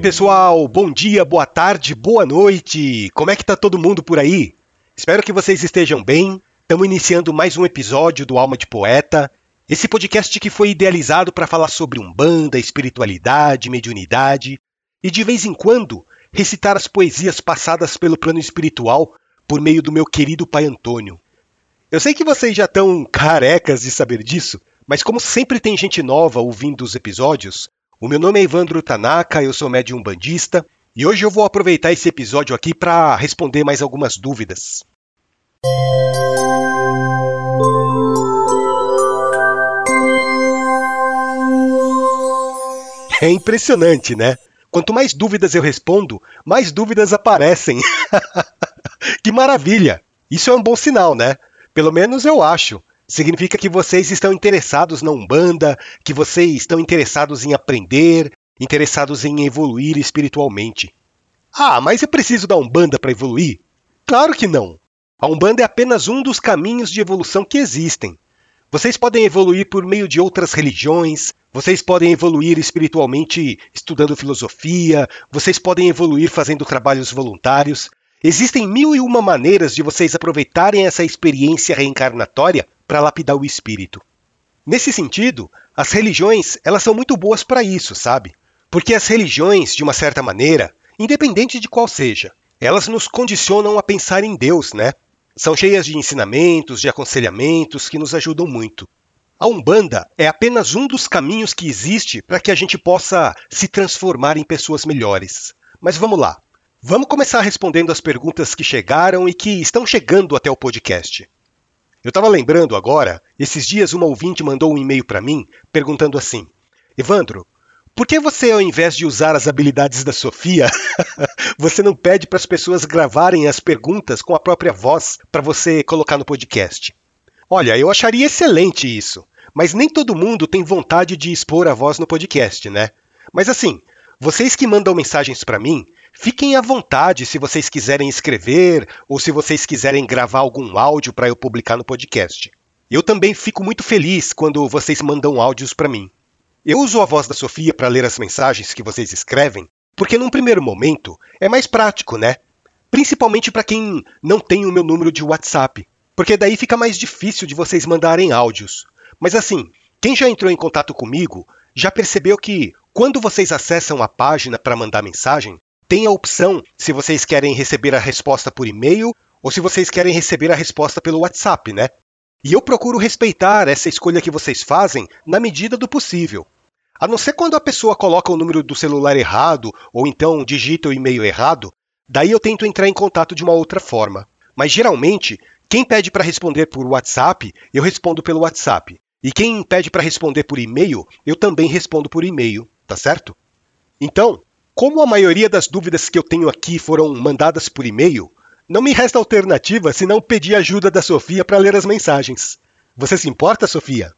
Pessoal, bom dia, boa tarde, boa noite. Como é que tá todo mundo por aí? Espero que vocês estejam bem. Estamos iniciando mais um episódio do Alma de Poeta. Esse podcast que foi idealizado para falar sobre umbanda, espiritualidade, mediunidade e de vez em quando recitar as poesias passadas pelo plano espiritual por meio do meu querido pai Antônio. Eu sei que vocês já estão carecas de saber disso, mas como sempre tem gente nova ouvindo os episódios, o meu nome é Evandro Tanaka, eu sou médium bandista, e hoje eu vou aproveitar esse episódio aqui para responder mais algumas dúvidas. É impressionante, né? Quanto mais dúvidas eu respondo, mais dúvidas aparecem. que maravilha! Isso é um bom sinal, né? Pelo menos eu acho. Significa que vocês estão interessados na Umbanda, que vocês estão interessados em aprender, interessados em evoluir espiritualmente. Ah, mas é preciso da Umbanda para evoluir? Claro que não. A Umbanda é apenas um dos caminhos de evolução que existem. Vocês podem evoluir por meio de outras religiões, vocês podem evoluir espiritualmente estudando filosofia, vocês podem evoluir fazendo trabalhos voluntários. Existem mil e uma maneiras de vocês aproveitarem essa experiência reencarnatória para lapidar o espírito. Nesse sentido, as religiões, elas são muito boas para isso, sabe? Porque as religiões, de uma certa maneira, independente de qual seja, elas nos condicionam a pensar em Deus, né? São cheias de ensinamentos, de aconselhamentos que nos ajudam muito. A Umbanda é apenas um dos caminhos que existe para que a gente possa se transformar em pessoas melhores. Mas vamos lá. Vamos começar respondendo as perguntas que chegaram e que estão chegando até o podcast. Eu estava lembrando agora, esses dias uma ouvinte mandou um e-mail para mim perguntando assim: Evandro, por que você, ao invés de usar as habilidades da Sofia, você não pede para as pessoas gravarem as perguntas com a própria voz para você colocar no podcast? Olha, eu acharia excelente isso, mas nem todo mundo tem vontade de expor a voz no podcast, né? Mas assim, vocês que mandam mensagens para mim, fiquem à vontade se vocês quiserem escrever ou se vocês quiserem gravar algum áudio para eu publicar no podcast. Eu também fico muito feliz quando vocês mandam áudios para mim. Eu uso a voz da Sofia para ler as mensagens que vocês escrevem, porque num primeiro momento é mais prático, né? Principalmente para quem não tem o meu número de WhatsApp, porque daí fica mais difícil de vocês mandarem áudios. Mas assim, quem já entrou em contato comigo já percebeu que quando vocês acessam a página para mandar mensagem, tem a opção se vocês querem receber a resposta por e-mail ou se vocês querem receber a resposta pelo WhatsApp, né? E eu procuro respeitar essa escolha que vocês fazem na medida do possível. A não ser quando a pessoa coloca o número do celular errado ou então digita o e-mail errado, daí eu tento entrar em contato de uma outra forma. Mas geralmente, quem pede para responder por WhatsApp, eu respondo pelo WhatsApp. E quem pede para responder por e-mail, eu também respondo por e-mail, tá certo? Então, como a maioria das dúvidas que eu tenho aqui foram mandadas por e-mail, não me resta alternativa senão pedir ajuda da Sofia para ler as mensagens. Você se importa, Sofia?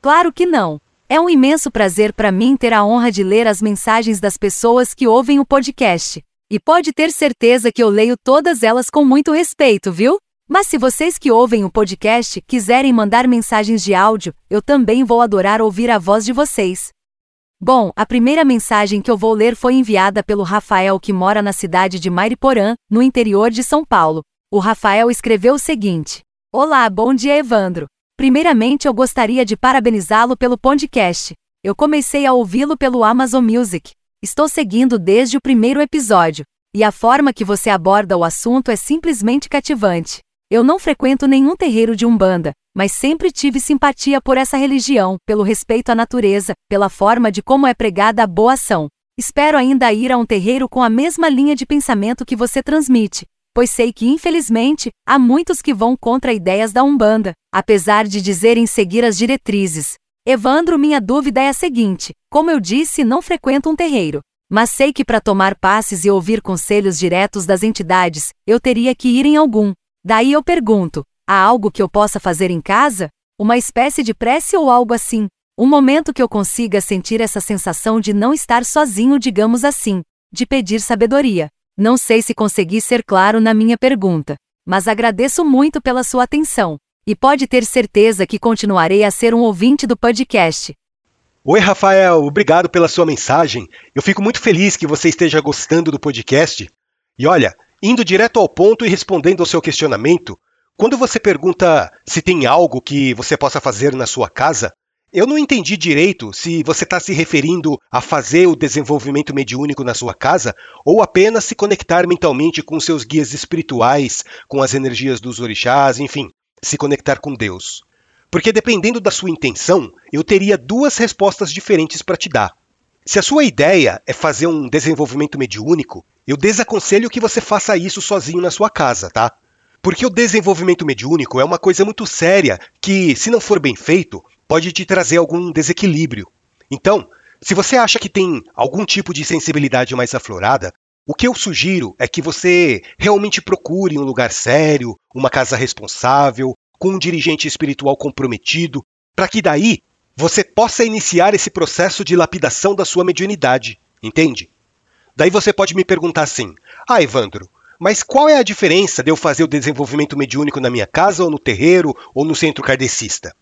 Claro que não. É um imenso prazer para mim ter a honra de ler as mensagens das pessoas que ouvem o podcast. E pode ter certeza que eu leio todas elas com muito respeito, viu? Mas se vocês que ouvem o podcast quiserem mandar mensagens de áudio, eu também vou adorar ouvir a voz de vocês. Bom, a primeira mensagem que eu vou ler foi enviada pelo Rafael que mora na cidade de Mariporã, no interior de São Paulo. O Rafael escreveu o seguinte: Olá, bom dia, Evandro. Primeiramente, eu gostaria de parabenizá-lo pelo podcast. Eu comecei a ouvi-lo pelo Amazon Music. Estou seguindo desde o primeiro episódio, e a forma que você aborda o assunto é simplesmente cativante. Eu não frequento nenhum terreiro de Umbanda, mas sempre tive simpatia por essa religião, pelo respeito à natureza, pela forma de como é pregada a boa ação. Espero ainda ir a um terreiro com a mesma linha de pensamento que você transmite, pois sei que, infelizmente, há muitos que vão contra ideias da Umbanda, apesar de dizerem seguir as diretrizes. Evandro, minha dúvida é a seguinte: como eu disse, não frequento um terreiro. Mas sei que para tomar passes e ouvir conselhos diretos das entidades, eu teria que ir em algum. Daí eu pergunto: há algo que eu possa fazer em casa? Uma espécie de prece ou algo assim? Um momento que eu consiga sentir essa sensação de não estar sozinho, digamos assim, de pedir sabedoria. Não sei se consegui ser claro na minha pergunta, mas agradeço muito pela sua atenção. E pode ter certeza que continuarei a ser um ouvinte do podcast. Oi, Rafael, obrigado pela sua mensagem. Eu fico muito feliz que você esteja gostando do podcast. E olha, indo direto ao ponto e respondendo ao seu questionamento, quando você pergunta se tem algo que você possa fazer na sua casa, eu não entendi direito se você está se referindo a fazer o desenvolvimento mediúnico na sua casa ou apenas se conectar mentalmente com seus guias espirituais, com as energias dos orixás, enfim, se conectar com Deus. Porque dependendo da sua intenção, eu teria duas respostas diferentes para te dar. Se a sua ideia é fazer um desenvolvimento mediúnico, eu desaconselho que você faça isso sozinho na sua casa, tá? Porque o desenvolvimento mediúnico é uma coisa muito séria que, se não for bem feito, pode te trazer algum desequilíbrio. Então, se você acha que tem algum tipo de sensibilidade mais aflorada, o que eu sugiro é que você realmente procure um lugar sério, uma casa responsável, com um dirigente espiritual comprometido, para que daí você possa iniciar esse processo de lapidação da sua mediunidade, entende? Daí você pode me perguntar assim: Ah, Evandro, mas qual é a diferença de eu fazer o desenvolvimento mediúnico na minha casa ou no terreiro ou no centro kardecista?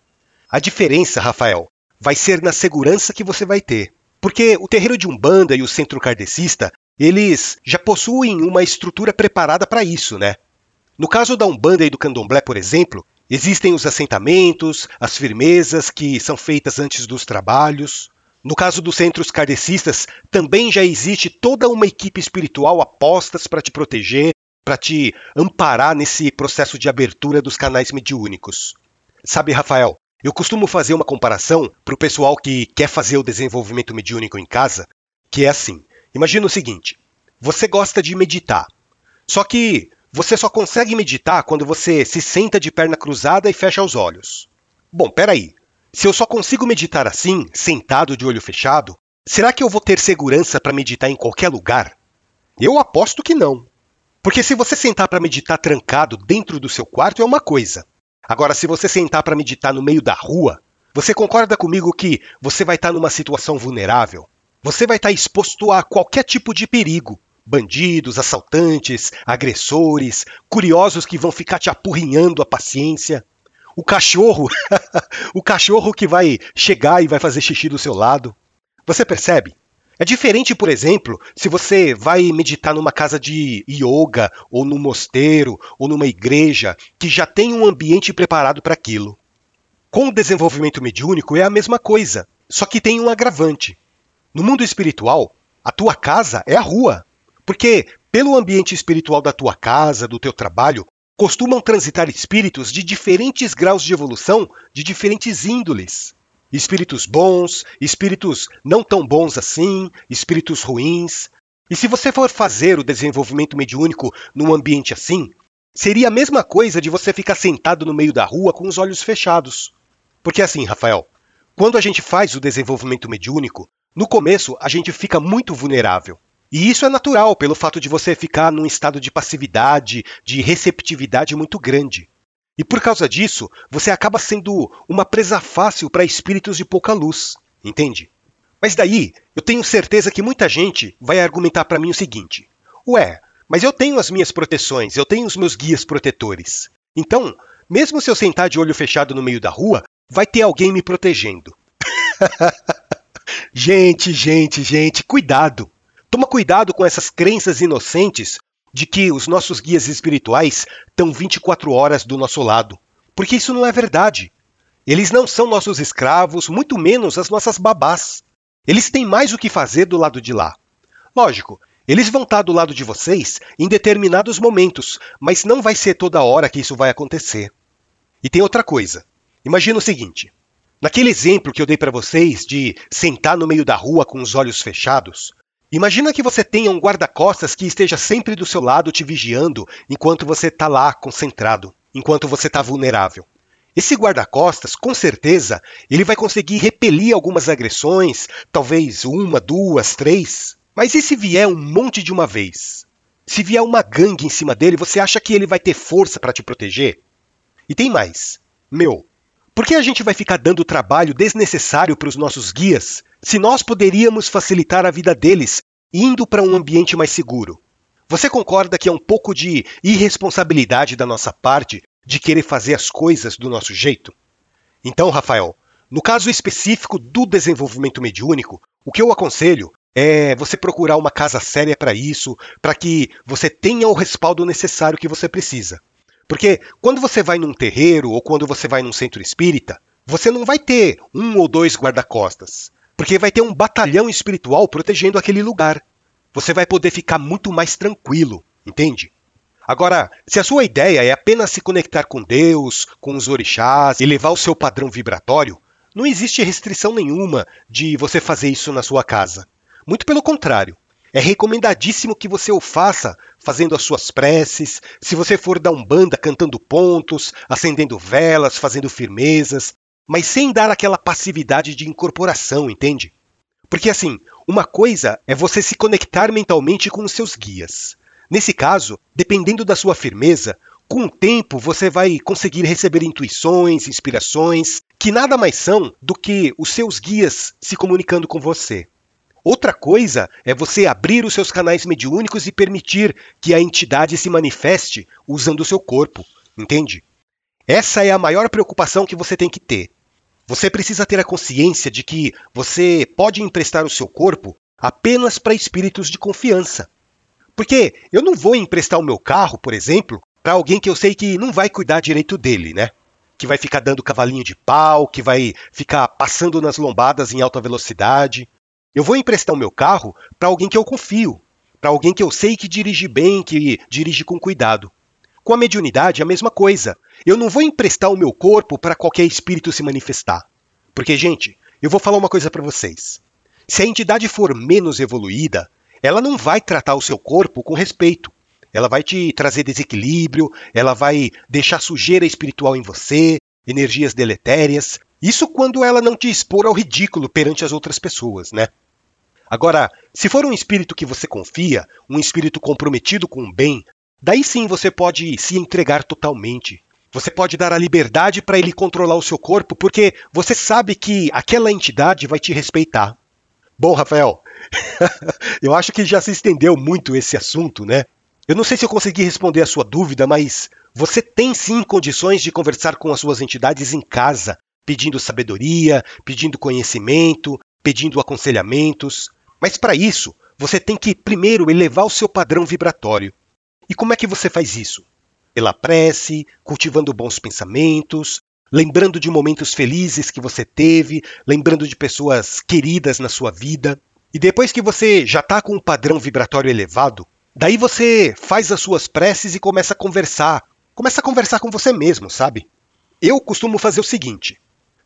A diferença, Rafael, vai ser na segurança que você vai ter. Porque o terreiro de Umbanda e o centro kardecista, eles já possuem uma estrutura preparada para isso, né? No caso da Umbanda e do Candomblé, por exemplo, Existem os assentamentos, as firmezas que são feitas antes dos trabalhos. No caso dos centros kardecistas, também já existe toda uma equipe espiritual apostas para te proteger, para te amparar nesse processo de abertura dos canais mediúnicos. Sabe, Rafael, eu costumo fazer uma comparação para o pessoal que quer fazer o desenvolvimento mediúnico em casa, que é assim: imagina o seguinte, você gosta de meditar, só que você só consegue meditar quando você se senta de perna cruzada e fecha os olhos. Bom, peraí. Se eu só consigo meditar assim, sentado de olho fechado, será que eu vou ter segurança para meditar em qualquer lugar? Eu aposto que não. Porque se você sentar para meditar trancado dentro do seu quarto é uma coisa. Agora, se você sentar para meditar no meio da rua, você concorda comigo que você vai estar numa situação vulnerável? Você vai estar exposto a qualquer tipo de perigo, Bandidos, assaltantes, agressores, curiosos que vão ficar te apurrinhando a paciência. O cachorro, o cachorro que vai chegar e vai fazer xixi do seu lado. Você percebe? É diferente, por exemplo, se você vai meditar numa casa de yoga, ou num mosteiro, ou numa igreja que já tem um ambiente preparado para aquilo. Com o desenvolvimento mediúnico é a mesma coisa, só que tem um agravante. No mundo espiritual, a tua casa é a rua. Porque, pelo ambiente espiritual da tua casa, do teu trabalho, costumam transitar espíritos de diferentes graus de evolução, de diferentes índoles. Espíritos bons, espíritos não tão bons assim, espíritos ruins. E se você for fazer o desenvolvimento mediúnico num ambiente assim, seria a mesma coisa de você ficar sentado no meio da rua com os olhos fechados. Porque assim, Rafael, quando a gente faz o desenvolvimento mediúnico, no começo a gente fica muito vulnerável. E isso é natural pelo fato de você ficar num estado de passividade, de receptividade muito grande. E por causa disso, você acaba sendo uma presa fácil para espíritos de pouca luz, entende? Mas daí, eu tenho certeza que muita gente vai argumentar para mim o seguinte: Ué, mas eu tenho as minhas proteções, eu tenho os meus guias protetores. Então, mesmo se eu sentar de olho fechado no meio da rua, vai ter alguém me protegendo. gente, gente, gente, cuidado! Toma cuidado com essas crenças inocentes de que os nossos guias espirituais estão 24 horas do nosso lado, porque isso não é verdade. Eles não são nossos escravos, muito menos as nossas babás. Eles têm mais o que fazer do lado de lá. Lógico, eles vão estar do lado de vocês em determinados momentos, mas não vai ser toda hora que isso vai acontecer. E tem outra coisa. Imagina o seguinte: naquele exemplo que eu dei para vocês de sentar no meio da rua com os olhos fechados, Imagina que você tenha um guarda-costas que esteja sempre do seu lado te vigiando enquanto você está lá concentrado, enquanto você está vulnerável. Esse guarda-costas, com certeza, ele vai conseguir repelir algumas agressões, talvez uma, duas, três. Mas e se vier um monte de uma vez? Se vier uma gangue em cima dele, você acha que ele vai ter força para te proteger? E tem mais. Meu, por que a gente vai ficar dando trabalho desnecessário para os nossos guias se nós poderíamos facilitar a vida deles indo para um ambiente mais seguro? Você concorda que é um pouco de irresponsabilidade da nossa parte de querer fazer as coisas do nosso jeito? Então, Rafael, No caso específico do desenvolvimento mediúnico, o que eu aconselho é você procurar uma casa séria para isso, para que você tenha o respaldo necessário que você precisa. Porque quando você vai num terreiro ou quando você vai num centro espírita, você não vai ter um ou dois guarda-costas, porque vai ter um batalhão espiritual protegendo aquele lugar. Você vai poder ficar muito mais tranquilo, entende? Agora, se a sua ideia é apenas se conectar com Deus, com os orixás, elevar o seu padrão vibratório, não existe restrição nenhuma de você fazer isso na sua casa. Muito pelo contrário. É recomendadíssimo que você o faça fazendo as suas preces, se você for dar um banda cantando pontos, acendendo velas, fazendo firmezas, mas sem dar aquela passividade de incorporação, entende? Porque assim, uma coisa é você se conectar mentalmente com os seus guias. Nesse caso, dependendo da sua firmeza, com o tempo você vai conseguir receber intuições, inspirações, que nada mais são do que os seus guias se comunicando com você. Outra coisa é você abrir os seus canais mediúnicos e permitir que a entidade se manifeste usando o seu corpo, entende? Essa é a maior preocupação que você tem que ter. Você precisa ter a consciência de que você pode emprestar o seu corpo apenas para espíritos de confiança. Porque eu não vou emprestar o meu carro, por exemplo, para alguém que eu sei que não vai cuidar direito dele, né? Que vai ficar dando cavalinho de pau, que vai ficar passando nas lombadas em alta velocidade. Eu vou emprestar o meu carro para alguém que eu confio, para alguém que eu sei que dirige bem, que dirige com cuidado. Com a mediunidade, a mesma coisa. Eu não vou emprestar o meu corpo para qualquer espírito se manifestar. Porque, gente, eu vou falar uma coisa para vocês. Se a entidade for menos evoluída, ela não vai tratar o seu corpo com respeito. Ela vai te trazer desequilíbrio, ela vai deixar sujeira espiritual em você, energias deletérias. Isso quando ela não te expor ao ridículo perante as outras pessoas, né? Agora, se for um espírito que você confia, um espírito comprometido com o bem, daí sim você pode se entregar totalmente. Você pode dar a liberdade para ele controlar o seu corpo, porque você sabe que aquela entidade vai te respeitar. Bom, Rafael, eu acho que já se estendeu muito esse assunto, né? Eu não sei se eu consegui responder a sua dúvida, mas você tem sim condições de conversar com as suas entidades em casa, pedindo sabedoria, pedindo conhecimento, pedindo aconselhamentos. Mas para isso, você tem que primeiro elevar o seu padrão vibratório. E como é que você faz isso? Pela prece, cultivando bons pensamentos, lembrando de momentos felizes que você teve, lembrando de pessoas queridas na sua vida. E depois que você já está com um padrão vibratório elevado, daí você faz as suas preces e começa a conversar. Começa a conversar com você mesmo, sabe? Eu costumo fazer o seguinte: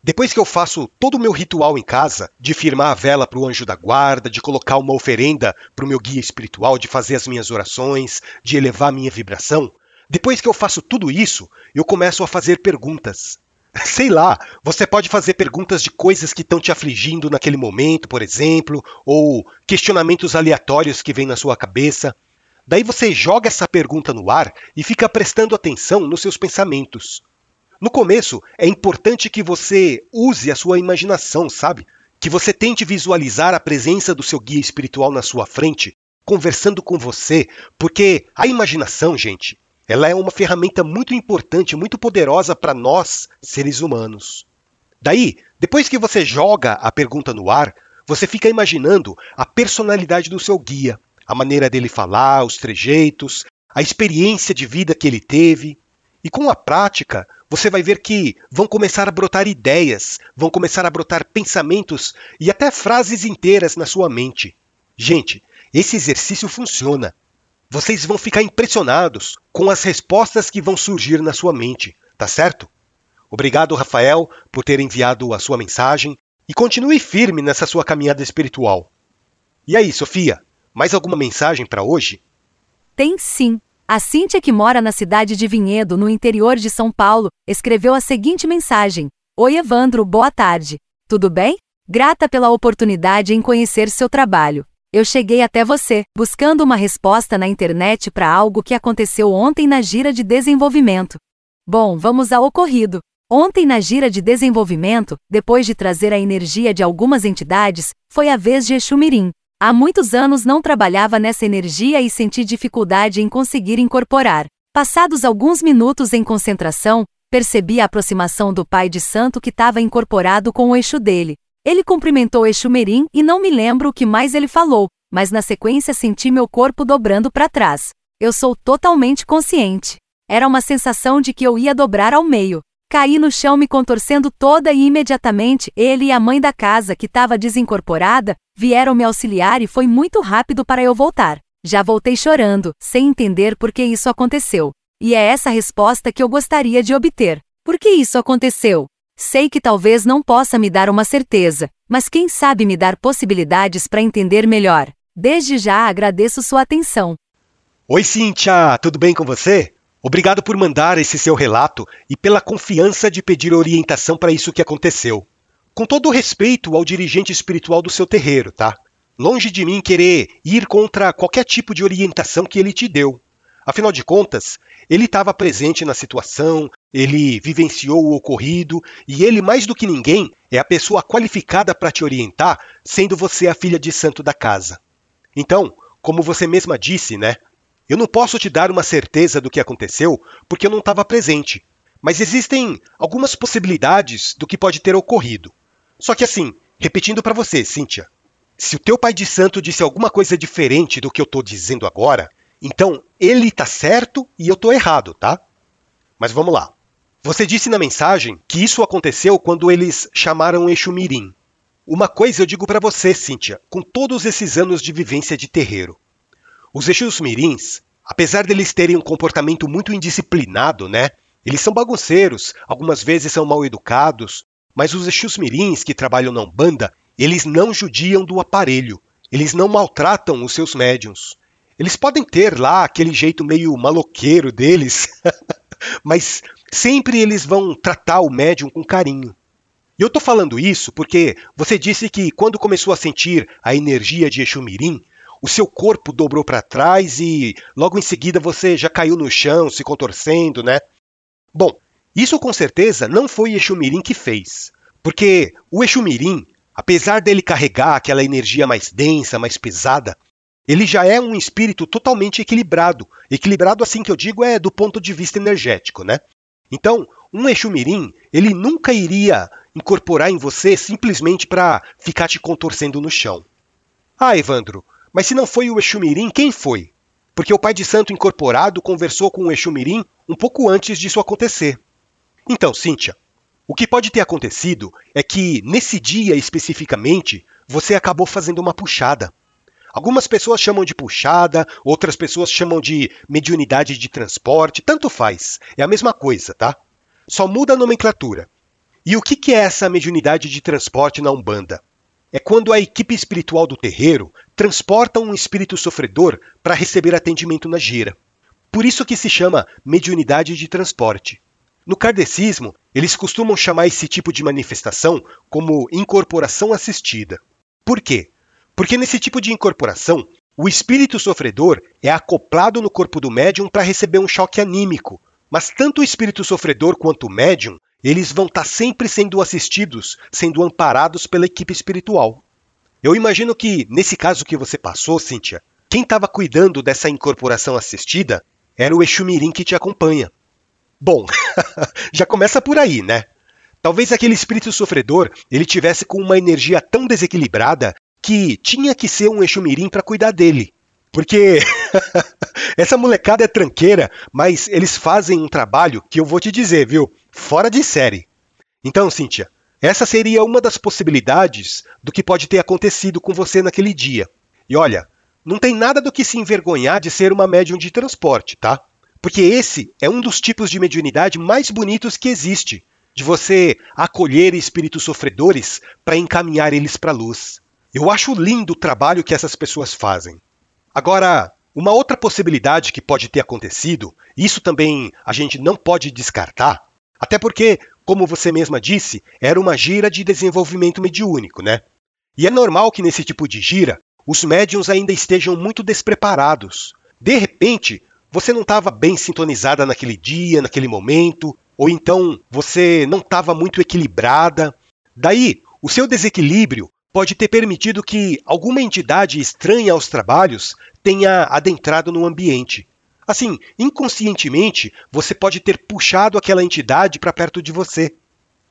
depois que eu faço todo o meu ritual em casa, de firmar a vela para o anjo da guarda, de colocar uma oferenda para o meu guia espiritual, de fazer as minhas orações, de elevar a minha vibração, depois que eu faço tudo isso, eu começo a fazer perguntas. Sei lá, você pode fazer perguntas de coisas que estão te afligindo naquele momento, por exemplo, ou questionamentos aleatórios que vêm na sua cabeça. Daí você joga essa pergunta no ar e fica prestando atenção nos seus pensamentos. No começo, é importante que você use a sua imaginação, sabe? Que você tente visualizar a presença do seu guia espiritual na sua frente, conversando com você, porque a imaginação, gente, ela é uma ferramenta muito importante, muito poderosa para nós, seres humanos. Daí, depois que você joga a pergunta no ar, você fica imaginando a personalidade do seu guia, a maneira dele falar, os trejeitos, a experiência de vida que ele teve. E com a prática, você vai ver que vão começar a brotar ideias, vão começar a brotar pensamentos e até frases inteiras na sua mente. Gente, esse exercício funciona. Vocês vão ficar impressionados com as respostas que vão surgir na sua mente, tá certo? Obrigado, Rafael, por ter enviado a sua mensagem e continue firme nessa sua caminhada espiritual. E aí, Sofia, mais alguma mensagem para hoje? Tem sim. A Cíntia, que mora na cidade de Vinhedo, no interior de São Paulo, escreveu a seguinte mensagem: Oi, Evandro, boa tarde. Tudo bem? Grata pela oportunidade em conhecer seu trabalho. Eu cheguei até você, buscando uma resposta na internet para algo que aconteceu ontem na gira de desenvolvimento. Bom, vamos ao ocorrido. Ontem, na gira de desenvolvimento, depois de trazer a energia de algumas entidades, foi a vez de Exumirim, Há muitos anos não trabalhava nessa energia e senti dificuldade em conseguir incorporar. Passados alguns minutos em concentração, Percebi a aproximação do pai de santo que estava incorporado com o eixo dele. Ele cumprimentou o eixo Merim e não me lembro o que mais ele falou, mas na sequência senti meu corpo dobrando para trás. Eu sou totalmente consciente. Era uma sensação de que eu ia dobrar ao meio. Caí no chão me contorcendo toda e imediatamente ele e a mãe da casa, que estava desincorporada, vieram me auxiliar e foi muito rápido para eu voltar. Já voltei chorando, sem entender por que isso aconteceu. E é essa resposta que eu gostaria de obter. Por que isso aconteceu? Sei que talvez não possa me dar uma certeza, mas quem sabe me dar possibilidades para entender melhor. Desde já agradeço sua atenção. Oi, Cíntia, tudo bem com você? Obrigado por mandar esse seu relato e pela confiança de pedir orientação para isso que aconteceu. Com todo respeito ao dirigente espiritual do seu terreiro, tá? Longe de mim querer ir contra qualquer tipo de orientação que ele te deu. Afinal de contas, ele estava presente na situação, ele vivenciou o ocorrido e ele, mais do que ninguém, é a pessoa qualificada para te orientar, sendo você a filha de santo da casa. Então, como você mesma disse, né? Eu não posso te dar uma certeza do que aconteceu porque eu não estava presente, mas existem algumas possibilidades do que pode ter ocorrido. Só que assim, repetindo para você, Cíntia, se o teu pai de santo disse alguma coisa diferente do que eu estou dizendo agora, então ele está certo e eu estou errado, tá? Mas vamos lá. Você disse na mensagem que isso aconteceu quando eles chamaram Exu Mirim. Uma coisa eu digo para você, Cíntia, com todos esses anos de vivência de terreiro. Os Exus Mirins, apesar deles terem um comportamento muito indisciplinado, né? Eles são bagunceiros, algumas vezes são mal educados, mas os Exus Mirins que trabalham na Umbanda, eles não judiam do aparelho, eles não maltratam os seus médiums. Eles podem ter lá aquele jeito meio maloqueiro deles, mas sempre eles vão tratar o médium com carinho. E eu tô falando isso porque você disse que quando começou a sentir a energia de Exumirim, o seu corpo dobrou para trás e logo em seguida você já caiu no chão, se contorcendo, né? Bom, isso com certeza não foi Exumirim que fez, porque o Exumirim Apesar dele carregar aquela energia mais densa, mais pesada, ele já é um espírito totalmente equilibrado. Equilibrado, assim que eu digo, é do ponto de vista energético, né? Então, um Exu Mirim, ele nunca iria incorporar em você simplesmente para ficar te contorcendo no chão. Ah, Evandro, mas se não foi o Exu Mirim, quem foi? Porque o pai de santo incorporado conversou com o Exu Mirim um pouco antes disso acontecer. Então, Cíntia, o que pode ter acontecido é que, nesse dia especificamente, você acabou fazendo uma puxada. Algumas pessoas chamam de puxada, outras pessoas chamam de mediunidade de transporte, tanto faz, é a mesma coisa, tá? Só muda a nomenclatura. E o que é essa mediunidade de transporte na Umbanda? É quando a equipe espiritual do terreiro transporta um espírito sofredor para receber atendimento na gira. Por isso que se chama mediunidade de transporte. No kardecismo, eles costumam chamar esse tipo de manifestação como incorporação assistida. Por quê? Porque nesse tipo de incorporação, o espírito sofredor é acoplado no corpo do médium para receber um choque anímico, mas tanto o espírito sofredor quanto o médium, eles vão estar tá sempre sendo assistidos, sendo amparados pela equipe espiritual. Eu imagino que, nesse caso que você passou, Cíntia, quem estava cuidando dessa incorporação assistida era o Exu Mirim que te acompanha. Bom, já começa por aí, né? Talvez aquele espírito sofredor ele tivesse com uma energia tão desequilibrada que tinha que ser um Exumirim para cuidar dele. Porque essa molecada é tranqueira, mas eles fazem um trabalho que eu vou te dizer, viu? Fora de série. Então, Cíntia, essa seria uma das possibilidades do que pode ter acontecido com você naquele dia. E olha, não tem nada do que se envergonhar de ser uma médium de transporte, tá? Porque esse é um dos tipos de mediunidade mais bonitos que existe, de você acolher espíritos sofredores para encaminhar eles para a luz. Eu acho lindo o trabalho que essas pessoas fazem. Agora, uma outra possibilidade que pode ter acontecido, isso também a gente não pode descartar, até porque, como você mesma disse, era uma gira de desenvolvimento mediúnico, né? E é normal que nesse tipo de gira os médiums ainda estejam muito despreparados. De repente, você não estava bem sintonizada naquele dia, naquele momento, ou então você não estava muito equilibrada. Daí, o seu desequilíbrio pode ter permitido que alguma entidade estranha aos trabalhos tenha adentrado no ambiente. Assim, inconscientemente, você pode ter puxado aquela entidade para perto de você.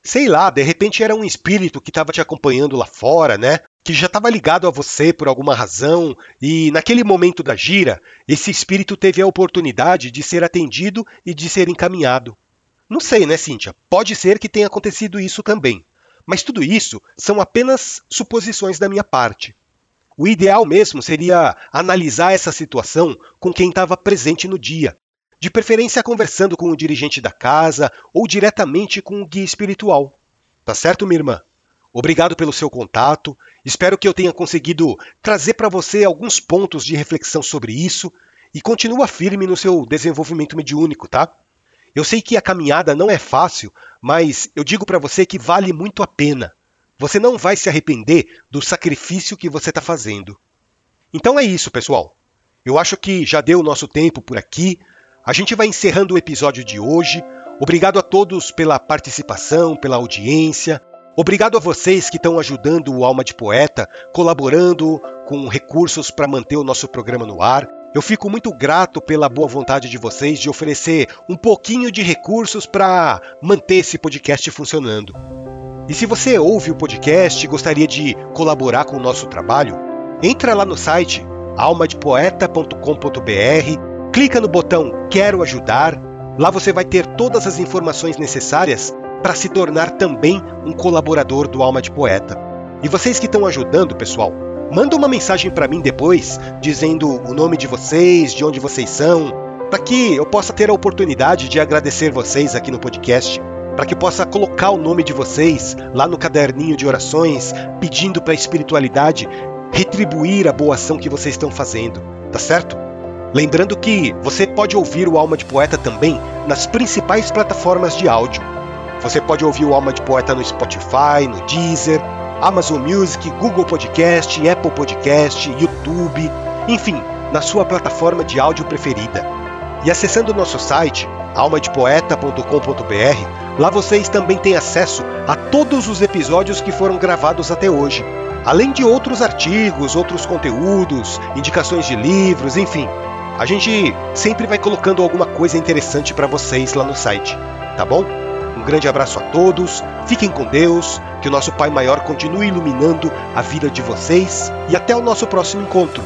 Sei lá, de repente era um espírito que estava te acompanhando lá fora, né? Que já estava ligado a você por alguma razão, e naquele momento da gira, esse espírito teve a oportunidade de ser atendido e de ser encaminhado. Não sei, né, Cíntia? Pode ser que tenha acontecido isso também. Mas tudo isso são apenas suposições da minha parte. O ideal mesmo seria analisar essa situação com quem estava presente no dia, de preferência conversando com o dirigente da casa ou diretamente com o guia espiritual. Tá certo, minha irmã? Obrigado pelo seu contato. Espero que eu tenha conseguido trazer para você alguns pontos de reflexão sobre isso e continua firme no seu desenvolvimento mediúnico, tá? Eu sei que a caminhada não é fácil, mas eu digo para você que vale muito a pena. Você não vai se arrepender do sacrifício que você está fazendo. Então é isso, pessoal. Eu acho que já deu o nosso tempo por aqui. A gente vai encerrando o episódio de hoje. Obrigado a todos pela participação, pela audiência. Obrigado a vocês que estão ajudando o Alma de Poeta, colaborando com recursos para manter o nosso programa no ar. Eu fico muito grato pela boa vontade de vocês de oferecer um pouquinho de recursos para manter esse podcast funcionando. E se você ouve o podcast e gostaria de colaborar com o nosso trabalho, entra lá no site almadepoeta.com.br, clica no botão Quero ajudar. Lá você vai ter todas as informações necessárias para se tornar também um colaborador do Alma de Poeta. E vocês que estão ajudando, pessoal, manda uma mensagem para mim depois, dizendo o nome de vocês, de onde vocês são, para que eu possa ter a oportunidade de agradecer vocês aqui no podcast para que possa colocar o nome de vocês lá no caderninho de orações, pedindo para a espiritualidade retribuir a boa ação que vocês estão fazendo, tá certo? Lembrando que você pode ouvir o Alma de Poeta também nas principais plataformas de áudio. Você pode ouvir o Alma de Poeta no Spotify, no Deezer, Amazon Music, Google Podcast, Apple Podcast, YouTube, enfim, na sua plataforma de áudio preferida. E acessando o nosso site, almadepoeta.com.br, lá vocês também têm acesso a todos os episódios que foram gravados até hoje, além de outros artigos, outros conteúdos, indicações de livros, enfim. A gente sempre vai colocando alguma coisa interessante para vocês lá no site, tá bom? Um grande abraço a todos, fiquem com Deus, que o nosso Pai Maior continue iluminando a vida de vocês e até o nosso próximo encontro.